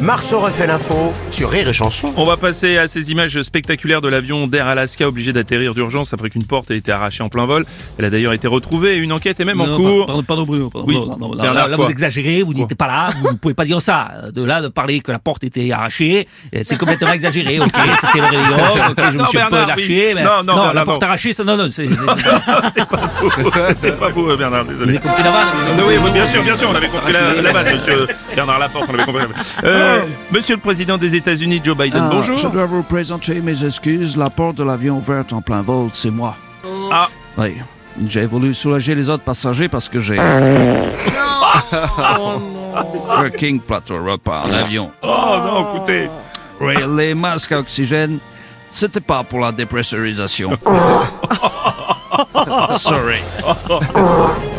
Marceau refait l'info sur Rire et Chanson. On va passer à ces images spectaculaires de l'avion d'Air Alaska obligé d'atterrir d'urgence après qu'une porte ait été arrachée en plein vol. Elle a d'ailleurs été retrouvée et une enquête est même en cours. Pardon, pardon, Bruno. Pardon, Oui. non, non, là, Bernard, vous exagérez, vous n'étiez pas là, vous ne pouvez pas dire ça. De là, de parler que la porte était arrachée, euh, c'est complètement exagéré. Ok, c'était le réveillon, ok, je me Non, suis un peu Bernard, lâché, oui. mais Non, non, Bernard, la porte non. arrachée, ça, non, non, c'est, c'est, c'est- C'était pas vous, Bernard, vous désolé. avez compris la vanne Non, oui, bien sûr, bien sûr, on avait compris la, la vanne, monsieur Bernard Laporte, on avait compris. Euh, monsieur le président des États-Unis, Joe Biden, Ah, bonjour. Je dois vous présenter mes excuses. La porte de l'avion ouverte en plein vol, c'est moi. Ah, Oui. J'ai voulu soulager les autres passagers parce que j'ai. Fucking plateau repas en avion. oh non, écoutez. Oui, les masques à oxygène, c'était pas pour la dépressurisation. Sorry.